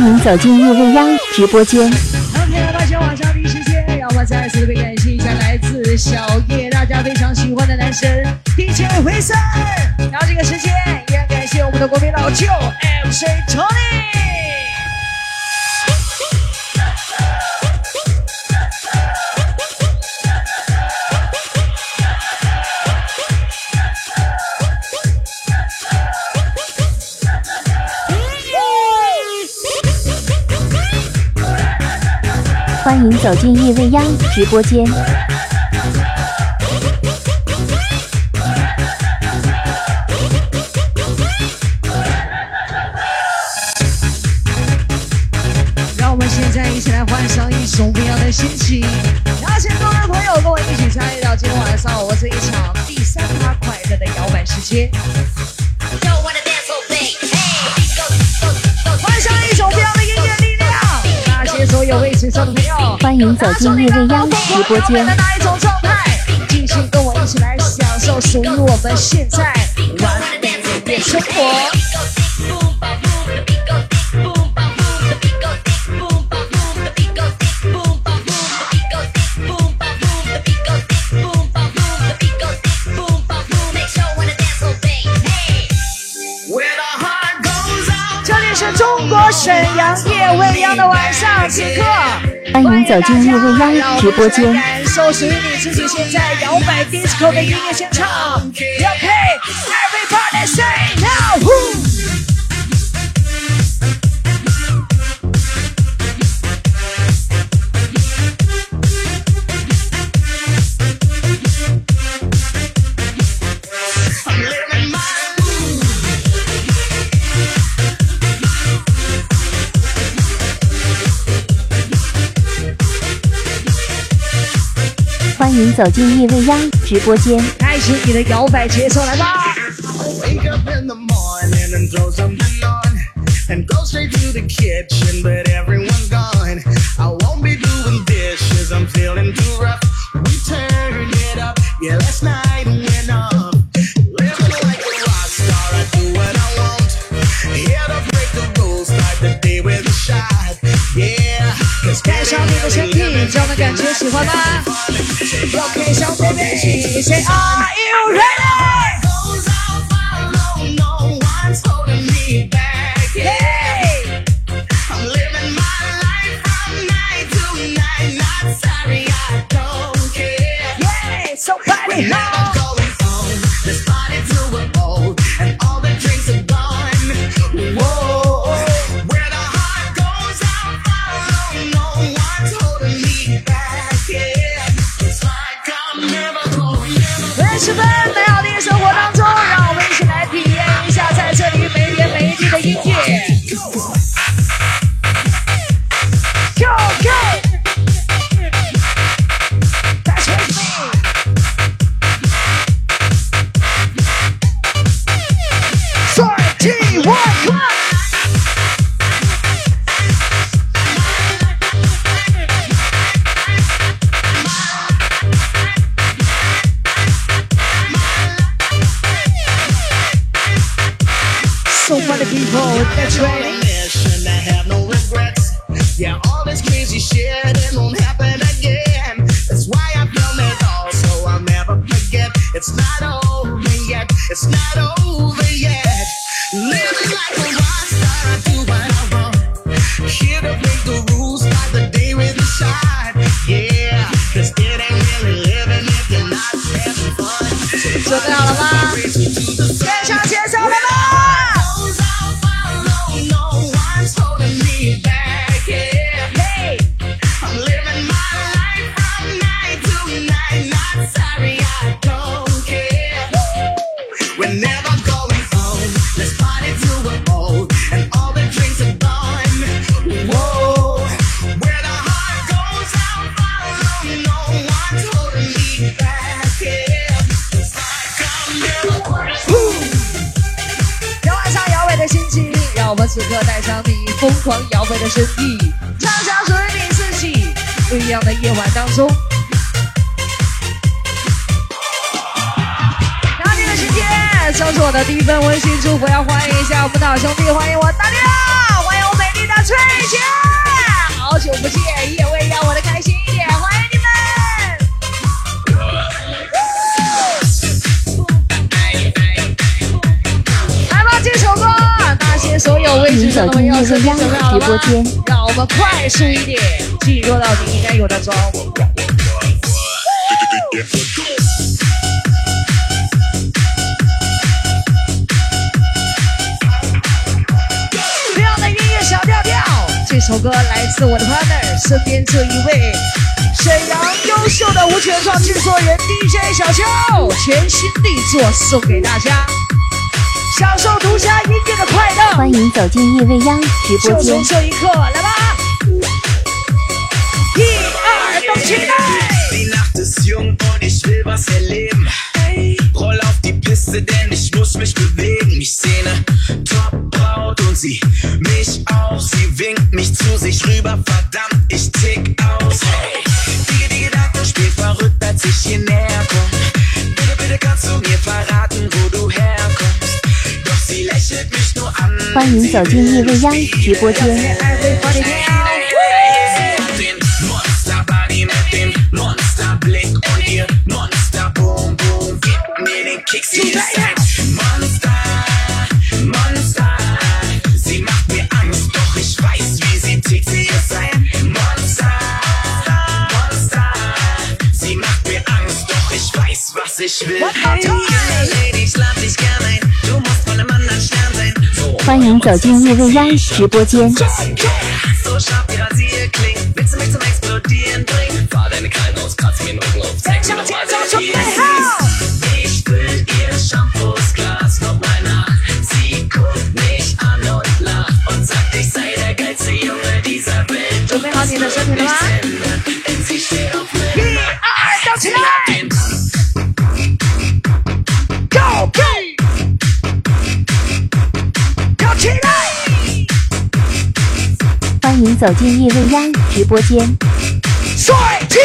欢迎走进夜未央直播间。OK，大家晚上的时间，让我再次的感谢一下来自小叶大家非常喜欢的男神 DJ 回声。然后这个时间也感谢我们的国民老舅 MC Tony。欢迎走进夜未央直播间。让我们现在一起来换上一种不一样的心情。邀请各位朋友跟我一起参与到今天晚上我这一场第三趴快乐的摇摆时间。所有位置上的朋友，欢迎走进夜未央直播间。哪一种状态？继续跟我一起来享受属于我们现在完美的生活。沈阳夜未央的晚上，此刻欢迎走进夜未央直播间。感受属于你自己现在摇摆 disco 的音乐现场。OK，everybody say now。欢迎走进夜未央直播间。开始你的摇摆节奏，来吧！身体，这样的感觉喜欢吗？OK，小 baby，say Are you ready？goes I'll 夜晚当中。然后这个时间，送出我的第一份温馨祝福，要欢迎一下我们的好兄弟，欢迎我大亮，欢迎我美丽的翠姐，好久不见，夜未央，我的开心一点，欢迎你们！来吧，这首歌，那些所有未知的朋友，准备好了吗？让我们快速一点，进入到你应该有的妆。首歌来自我的 partner 身边这一位沈阳优秀的无权创制作人 DJ 小秋，全新力作送给大家，享受独家音乐的快乐。欢迎走进夜未央直播就从间。这一刻，来吧！一二，动起来！zu sich rüber, verdammt, ich tick aus. Hey, die, die Gedanken spielt verrückt, als ich hier näher komm. Bitte, bitte kannst du mir verraten, wo du herkommst. Doch sie lächelt mich nur an. 欢迎走进夜未央直播间。 Everybody down！ Sie hat den Monster-Body mit dem Monsterblick und ihr Monster-Boom Boom. Gib mir den Kick, sie ist 欢迎走进叶未央直播间。准备好你的身体了吗？一、二，跳起来！走进叶未央直播间。帅气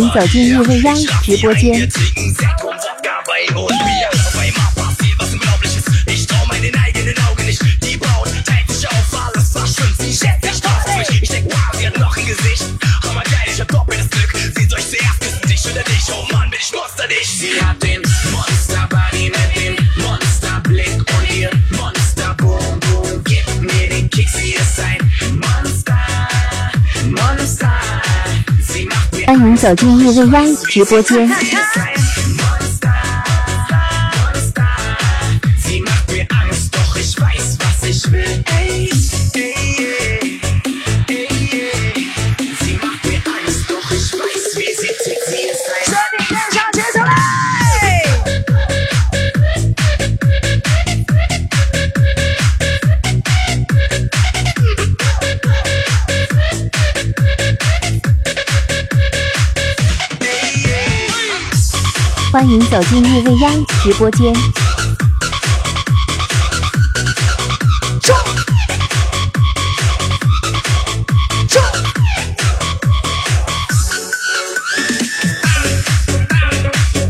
迎走进叶未央直播间。欢迎走进夜未央直播间。欢迎走进夜未央直播间。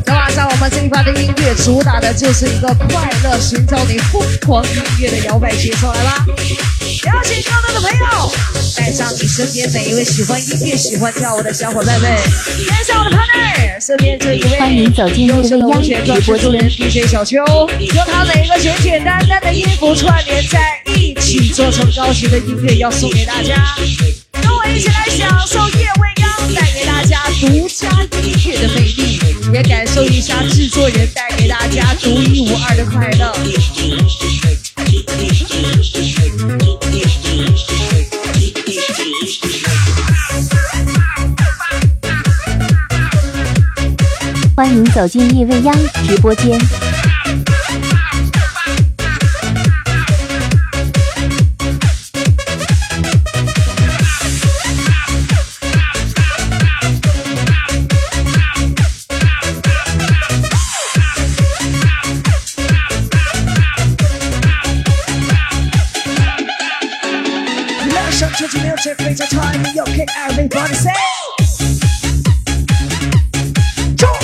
那晚上我们这一趴的音乐主打的就是一个快乐，寻找你疯狂音乐的摇摆节奏，来吧！邀请更多的朋友，带上你身边每一位喜欢音乐、喜欢跳舞的小伙伴们，带上我的 partner，身边这一位欢迎走进优秀的夜未央无权状直播制作人间。DJ 小秋，用他每一个简简单单的音符串联在一起，做成高级的音乐，要送给大家。跟我一起来享受夜未央带给大家独家音乐的魅力，也感受一下制作人带给大家独一无二的快乐。欢迎走进夜未央直播间。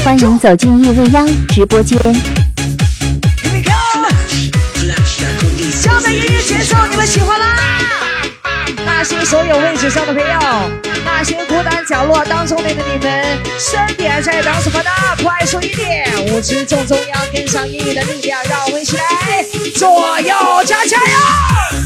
欢迎走进夜未央直播间。Here we go！这样的音乐节奏你们喜欢吗？那些所有位置上的朋友，那些孤单角落当中的你们，身点在当什么呢？快速一点，舞姿正中央，跟上音乐的力量，让我们一起来左右加加油！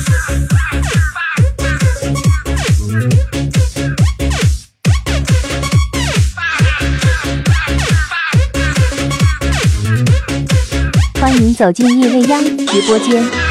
欢迎走进夜未央直播间。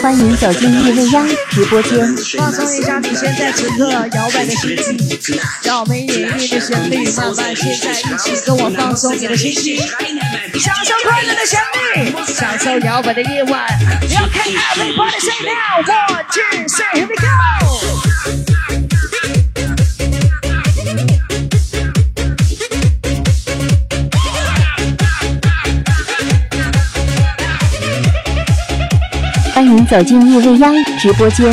欢迎走进叶未央直播间。放松一下你现在此刻摇摆的心情，让我们演绎的旋律慢慢现在一起跟我放松你的心情，享受快乐的旋律，享受摇摆的夜晚。OK, everybody say now, one, two, three, here we go. 走进夜未央直播间。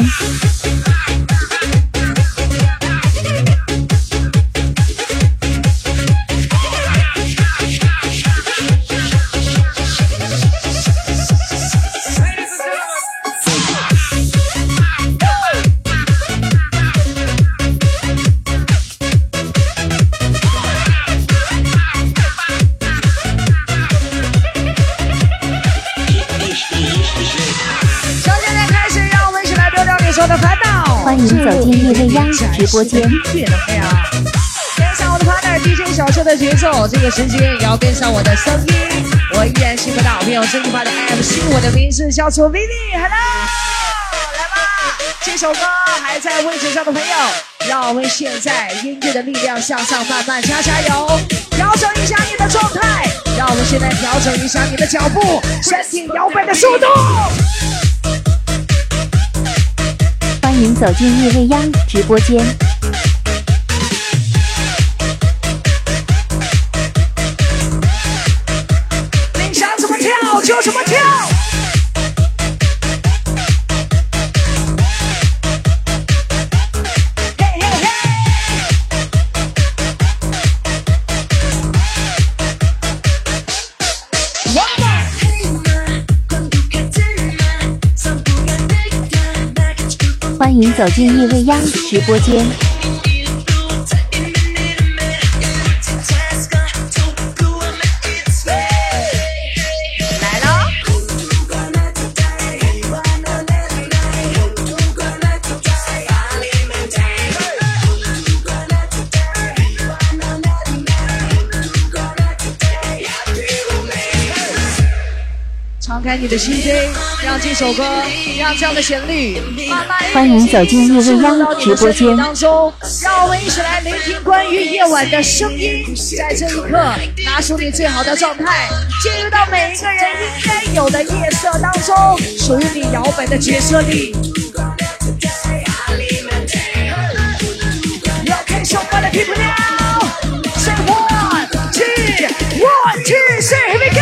直播间。音乐能量，跟上我的 partner DJ 小车的节奏，这个时间也要跟上我的声音。我依然是你们的好朋友正一派的 MC，我的名字叫做 Vivi，Hello，来吧！这首歌还在位置上的朋友，让我们现在音乐的力量向上慢慢加加油，调整一下你的状态，让我们现在调整一下你的脚步，身体摇摆的速度。欢迎走进夜未央直播间。你想怎么跳欢迎走进夜未央直播间。开你的心扉，让这首歌，让这样的旋律慢慢欢迎走进夜未央直播间当中，让我们一起来聆听关于夜晚的声音。在这一刻，拿出你最好的状态，进入到每一个人应该有的夜色当中，属于你摇摆的角色里。Okay, so many people now. Say one, two, one, two, three, here we go.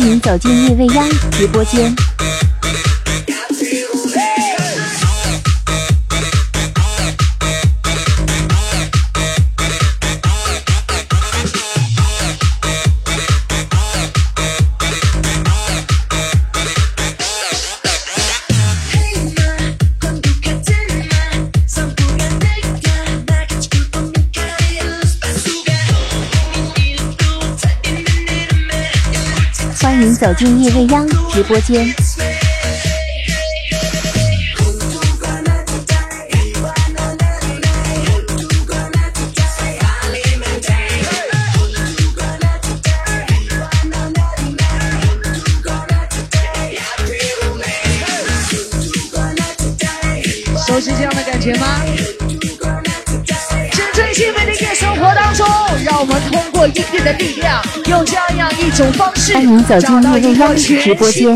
欢迎走进夜未央直播间。走进叶未央直播间。熟悉这样的感觉吗？让我们通过音乐的力量，用这样一种方式，欢迎走进找到叶未央一个全直播间。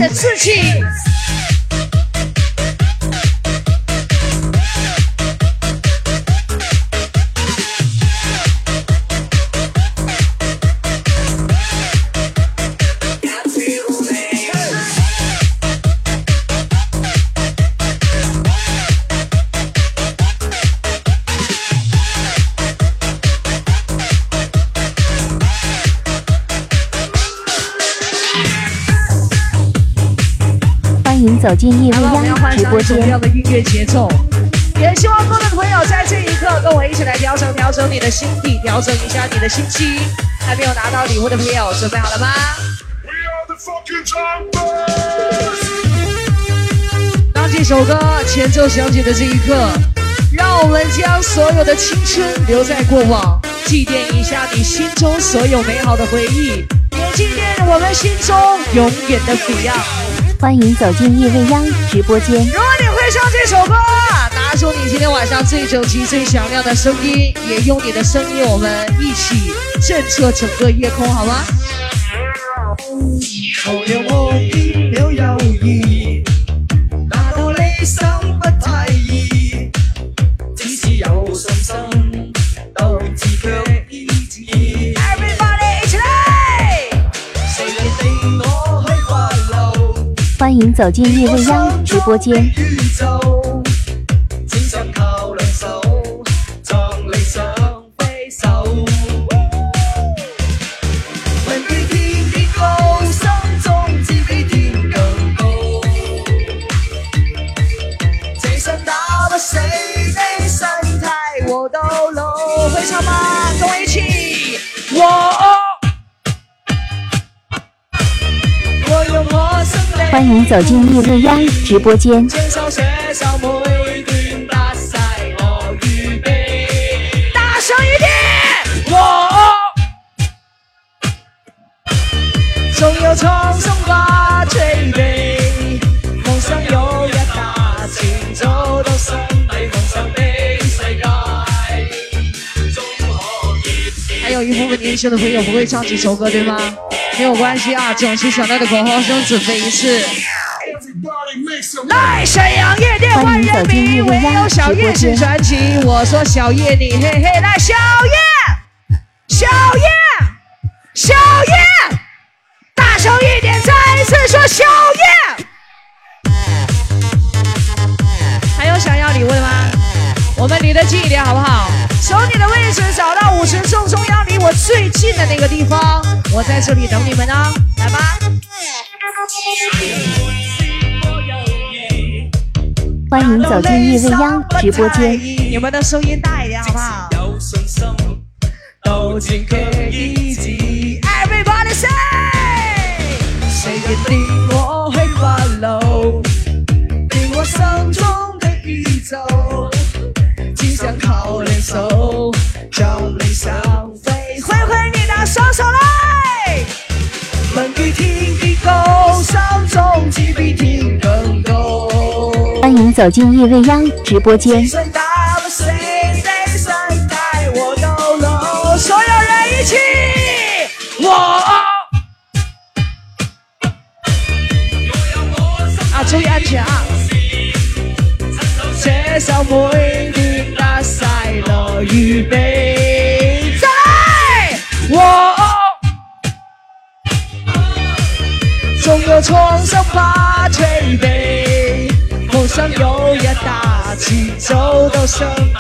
走进叶未央直播间。的音乐节奏，也希望各位朋友在这一刻跟我一起来调整调整你的心底，调整一下你的心情。还没有拿到礼物的朋友，准备好了吗？当这首歌前奏响起的这一刻，让我们将所有的青春留在过往，祭奠一下你心中所有美好的回忆，也纪念我们心中永远的 Beyond。欢迎走进夜未央直播间。如果你会唱这首歌，拿出你今天晚上最整齐、最响亮的声音，也用你的声音，我们一起震彻整个夜空，好吗？走进夜未央直播间。走进叶未央直播间。大声一点，我總有創傷吧，追備。夢想有一達前走到心底夢想的世界。中學熱还有一部分年轻的朋友不会唱这首歌，对吗？没有关系啊整齐耍赖的口号声准备一次来沈阳夜店万人迷唯有小叶是传奇我说小叶你嘿嘿来小叶小叶小叶大声一点再一次说小叶还有想要礼物的吗？我们离得近一点好不好？從你的位置找到舞池正中央，离我最近的那个地方，我在这里等你们呢，来吧。欢迎走进叶未央直播间。你们的声音大一点好不好。？Everybody say，誰人定我去滑流，定我心中的宇宙，只想靠兩手，向理想飞，挥挥你的双手來。問與天邊高，心中只比天更高。欢迎走进夜未央直播間。身打不死的身態，我都能。所有人一起，我啊，注意安全啊！這首每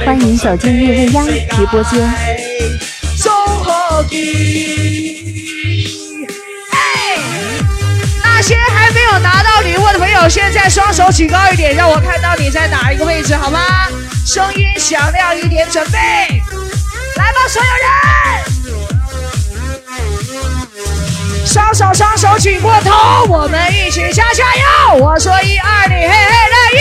欢迎走进叶未央直播間。終可見。哎，那些还没有拿到礼物的朋友，现在双手举高一点，让我看到你在哪一个位置，好吗？声音响亮一点，准备，来吧，所有人！双手双手举过头，我们一起加加油！我说一二，你嘿嘿乐意，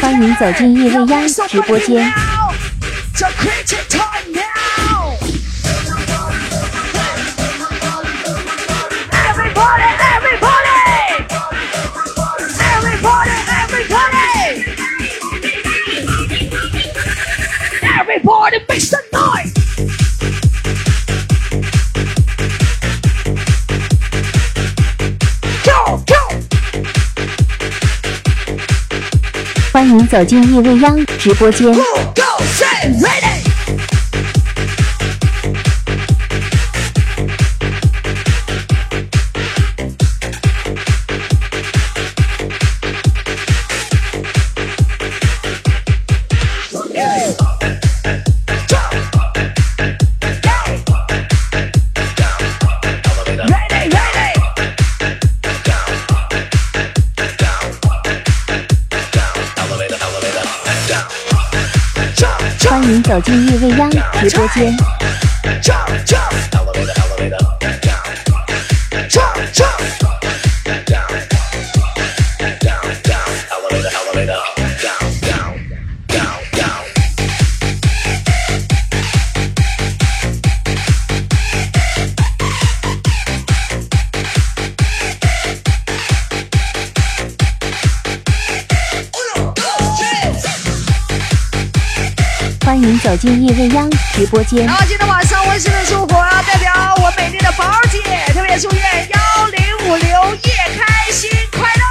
欢迎走进叶未央直播间。So critic time now. Everybody, everybody, everybody, everybody, everybody, make some 走进夜未央直播间。进叶未央直播间。走进叶未央直播间啊。今天晚上温馨的祝福啊，代表我美丽的宝姐，特别祝愿幺零五六夜开心快乐。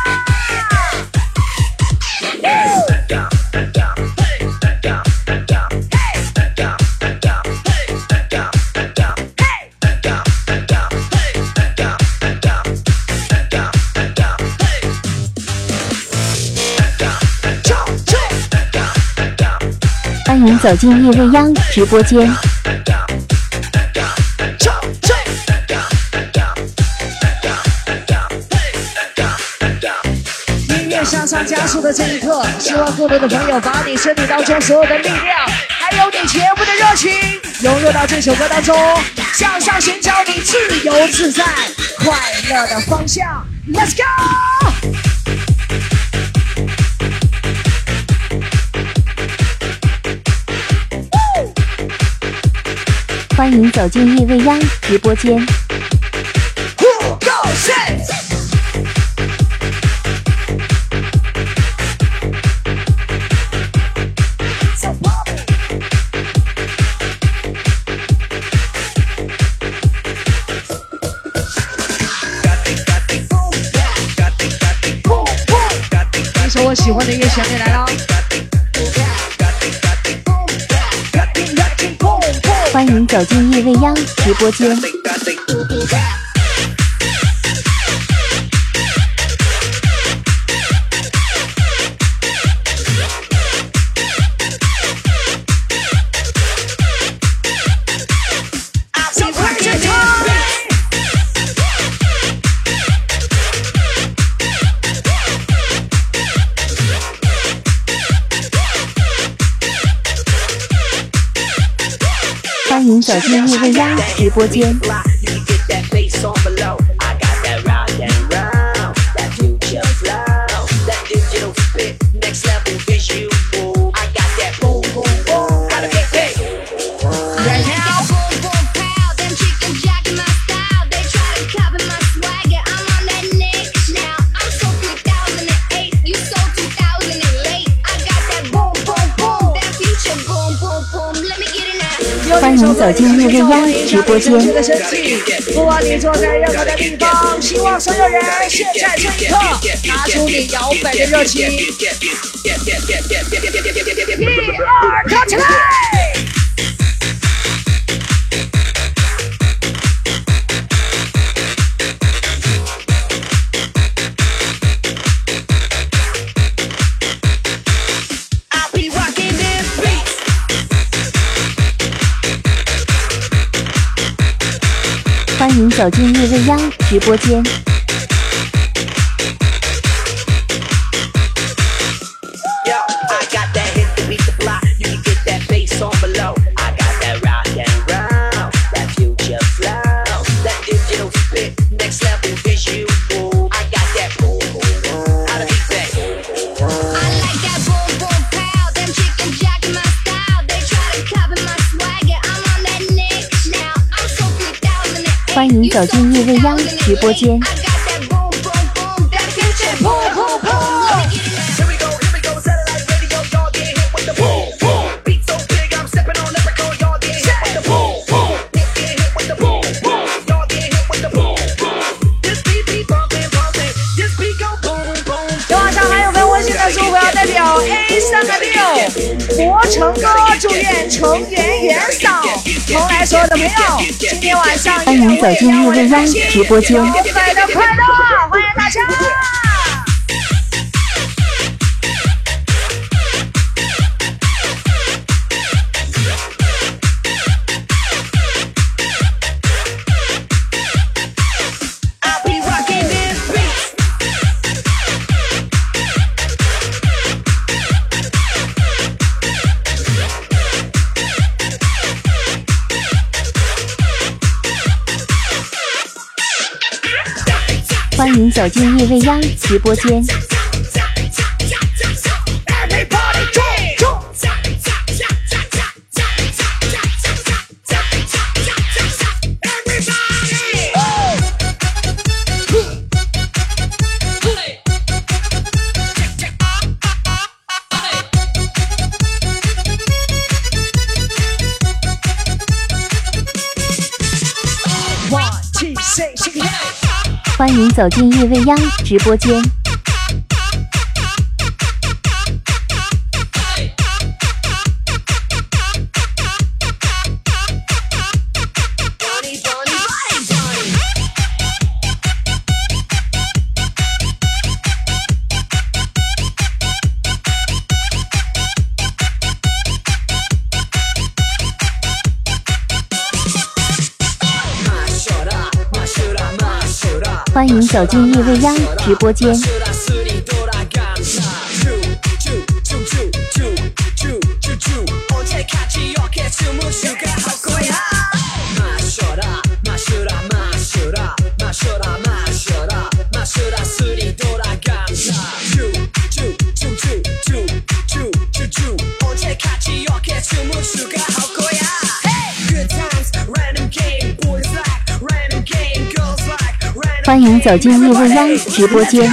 走进叶未央直播间。音乐向上加速的这一刻，希望更多的朋友把你身体当中所有的力量，还有你全部的热情，融入到这首歌当中，向上寻找你自由自在、快乐的方向。Let's go！欢迎走进夜未央直播间。一首我喜欢的一个旋律来了。走进叶未央直播间。走进叶未央直播间。走进叶未央直播间。不管你坐在任何的地方，希望所有人现在这一刻拿出你摇摆的热情。一二，跳起来！走进夜未央直播间。欢迎走进日未央直播间。i got that boom 表 A 三十六博成哥，祝愿成员元嫂。同来说的没有，今天晚上欢迎走进叶未央直播间。快乐快乐，走进叶未央直播间。欢迎走进叶未央直播间。请走进夜未央直播间。欢迎走进叶未央直播间。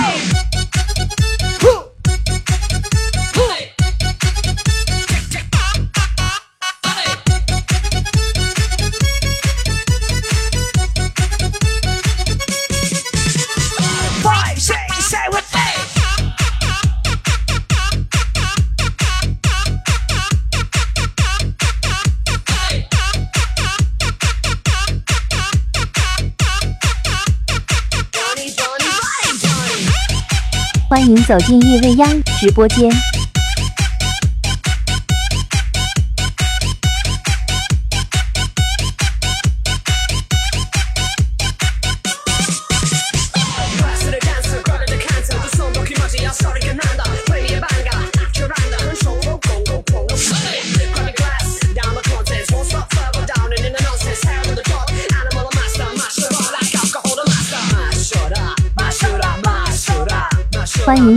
走进叶未央直播间。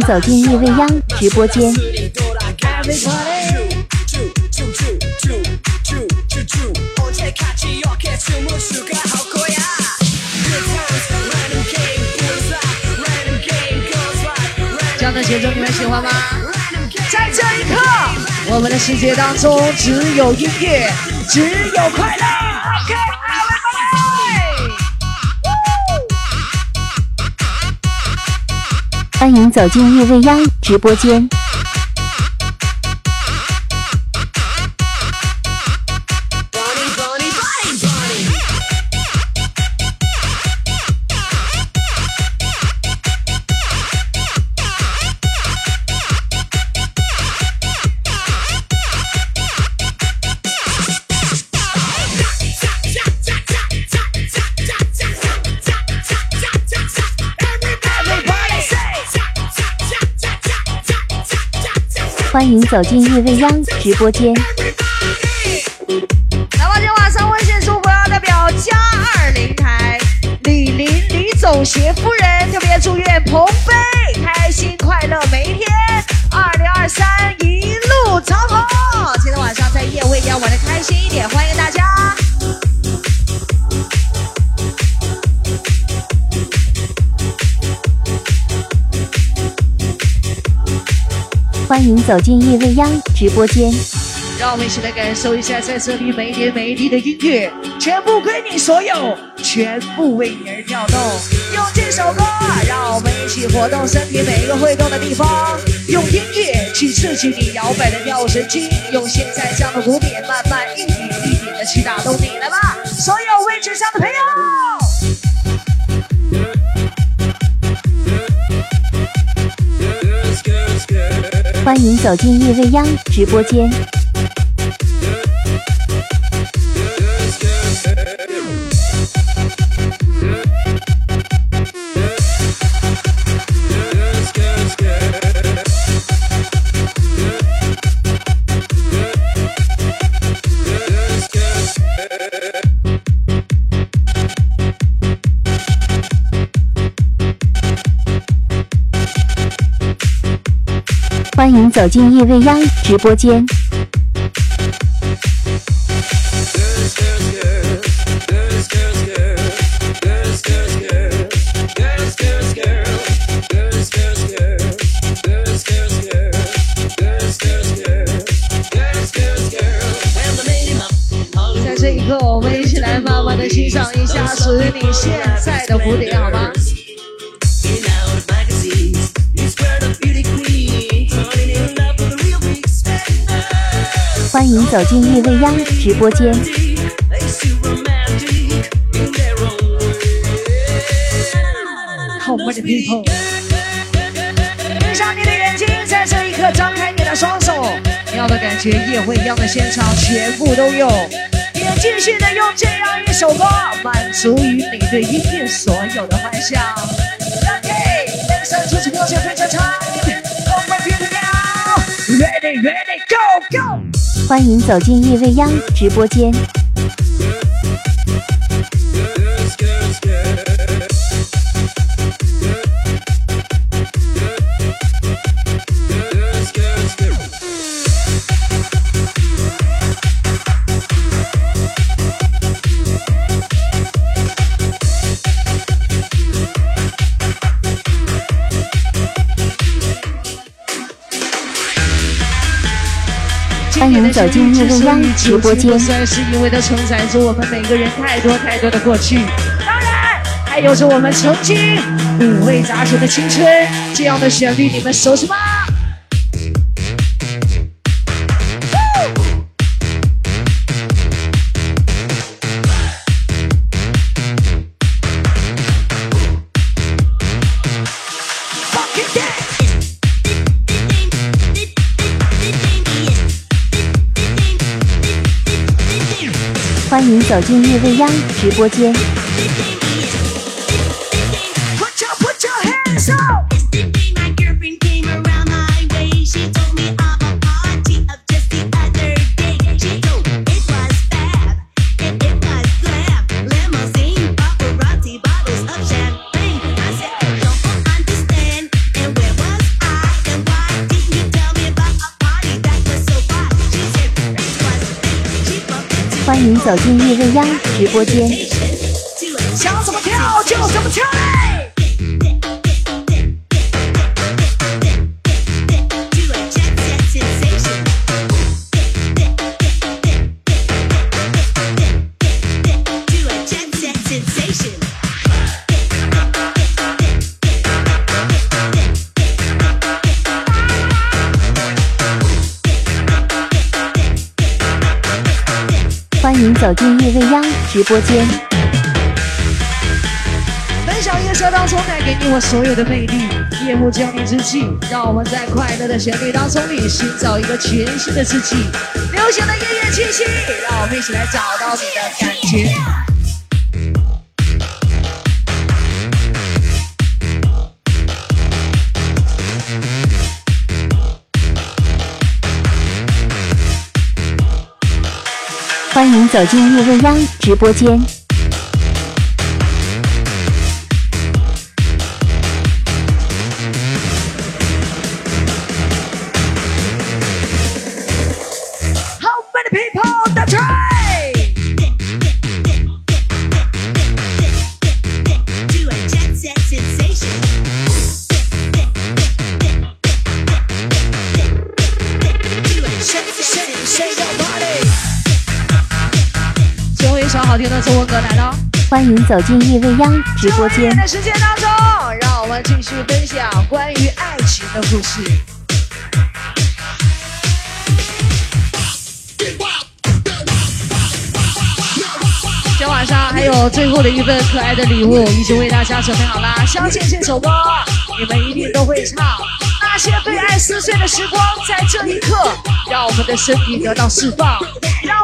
走进叶未央直播间，这样的节奏你们喜欢吗？在这一刻，我们的世界当中只有音乐，只有快乐。OK。欢迎走进叶未央直播间。欢迎走进叶未央直播间。来吧，今天晚上微信祝福要代表加二零台李林李总携夫人，特别祝愿鹏飞开心快乐每一天，二零二三一路长虹。今天晚上在夜未央玩的开心一点，欢迎大家。欢迎走进夜未央直播间。让我们一起来感受一下，在这里每点每滴的音乐，全部归你所有，全部为你而跳动。用这首歌，让我们一起活动身体每一个会动的地方，用音乐去刺激你摇摆的跳舞神经，用现在这样的鼓点，慢慢一点一点的去打动你，来吧，所有位置上的朋友。欢迎走进夜未央直播间。欢迎走进夜未央直播间。在这一刻，我们一起来慢慢的欣赏一下属于你现在的蝴蝶，好吗？欢迎走进夜未央直播间。好 many people。闭上你的眼睛，在这一刻张开你的双手，你要的感觉夜会一样的现场全部都有。也继续的用这样一首歌满足于你对音乐所有的幻想。OK，人生出去表现非常长 on now，Ready Ready Go Go。欢迎走进夜未央直播间。走进夜未央直播间。算是因为它承载着我们每个人太多太多的过去，当然还有着我们曾经五味杂陈的青春。这样的旋律你们熟悉吗欢迎走进夜未央直播间。Put your put your hands up！走进叶未央直播间。欢迎走进夜未央直播间。分享夜色当中带给你我所有的魅力。夜幕降临之际，让我们在快乐的旋律当中里寻找一个全新的自己。流行的音乐气息，让我们一起来找到你的感觉。欢迎走进叶未央直播间。迎走进夜未央直播间。的时间当中，让我们继续分享关于爱情的故事。今晚上还有最后的一份可爱的礼物，已经为大家准备好啦。相信这首歌你们一定都会唱。那些被爱撕碎的时光，在这一刻，让我们的身体得到释放，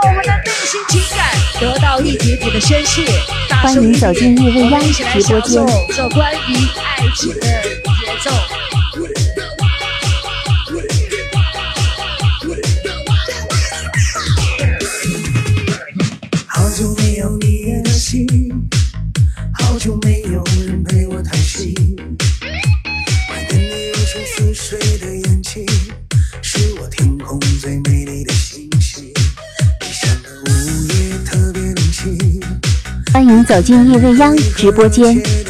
我们的内心情感得到一点点的宣泄。大欢声迎走进夜未央直播间关于爱情的节奏。走进夜未央直播间。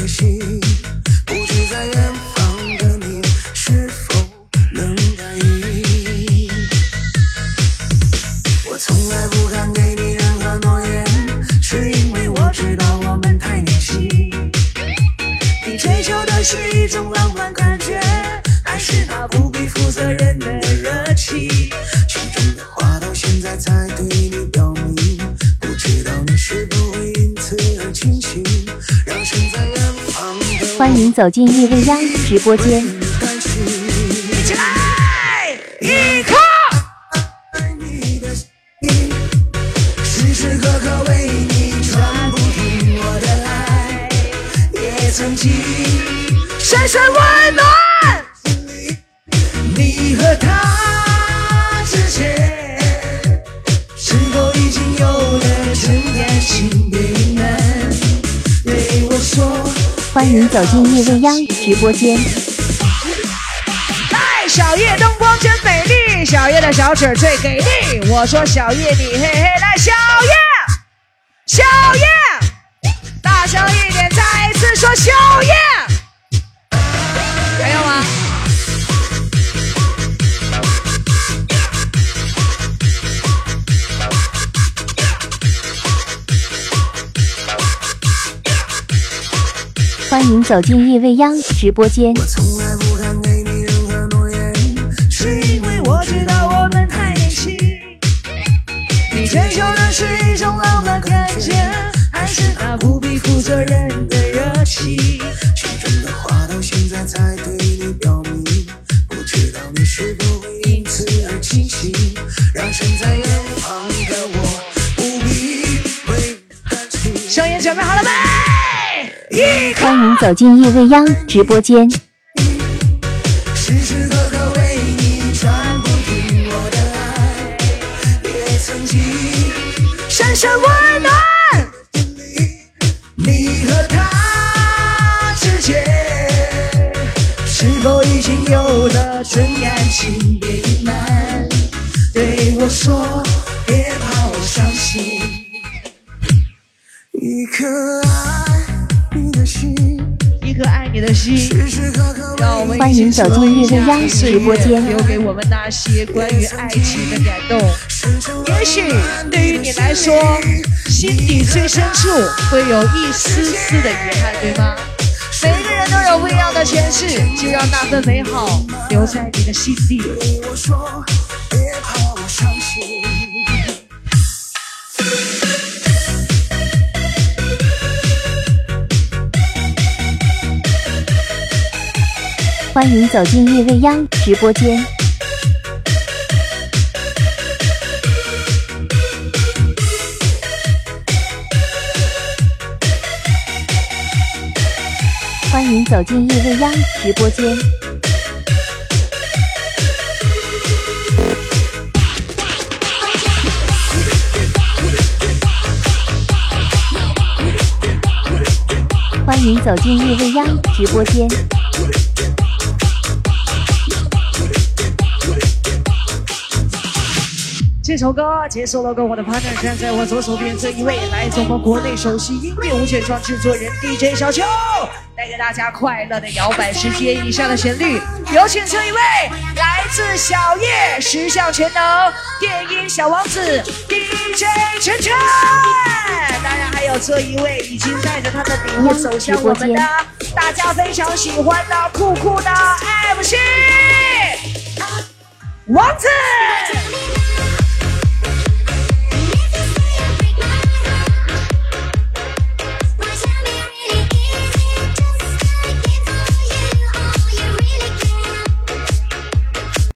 欢迎走进夜未央直播间。你走进夜未央直播间。来，小叶灯光真美丽，小叶的小曲儿最给力。我说小叶你嘿嘿，来小叶，走进夜未央直播间。走进夜未央直播间。时时刻刻为你传不停我的爱，也曾经深深温暖。你和他之间，是否已经有了真感情？别隐瞒，对我说，别怕我伤心。一颗，你的心。欢迎走进夜未央直播间。留给我们那些关于爱情的感动。也许对于你来说，心底最深处会有一丝丝的遗憾，对吗？每个人都有不一样的诠释，就让那份美好留在你的心底。对我说，别怕我伤心。欢迎走进夜未央直播间。欢迎走进夜未央直播间。欢迎走进夜未央直播间。这首歌结束了，跟我的 partner 站在我左手边这一位，来自我们国内首席音乐无选创制作人 DJ 小秋，带给大家快乐的摇摆时间。以下的旋律，有请这一位来自小叶十项全能电音小王子 DJ 晨晨，当然还有这一位已经带着他的礼物走向我们的大家非常喜欢的酷酷的 MC 王子。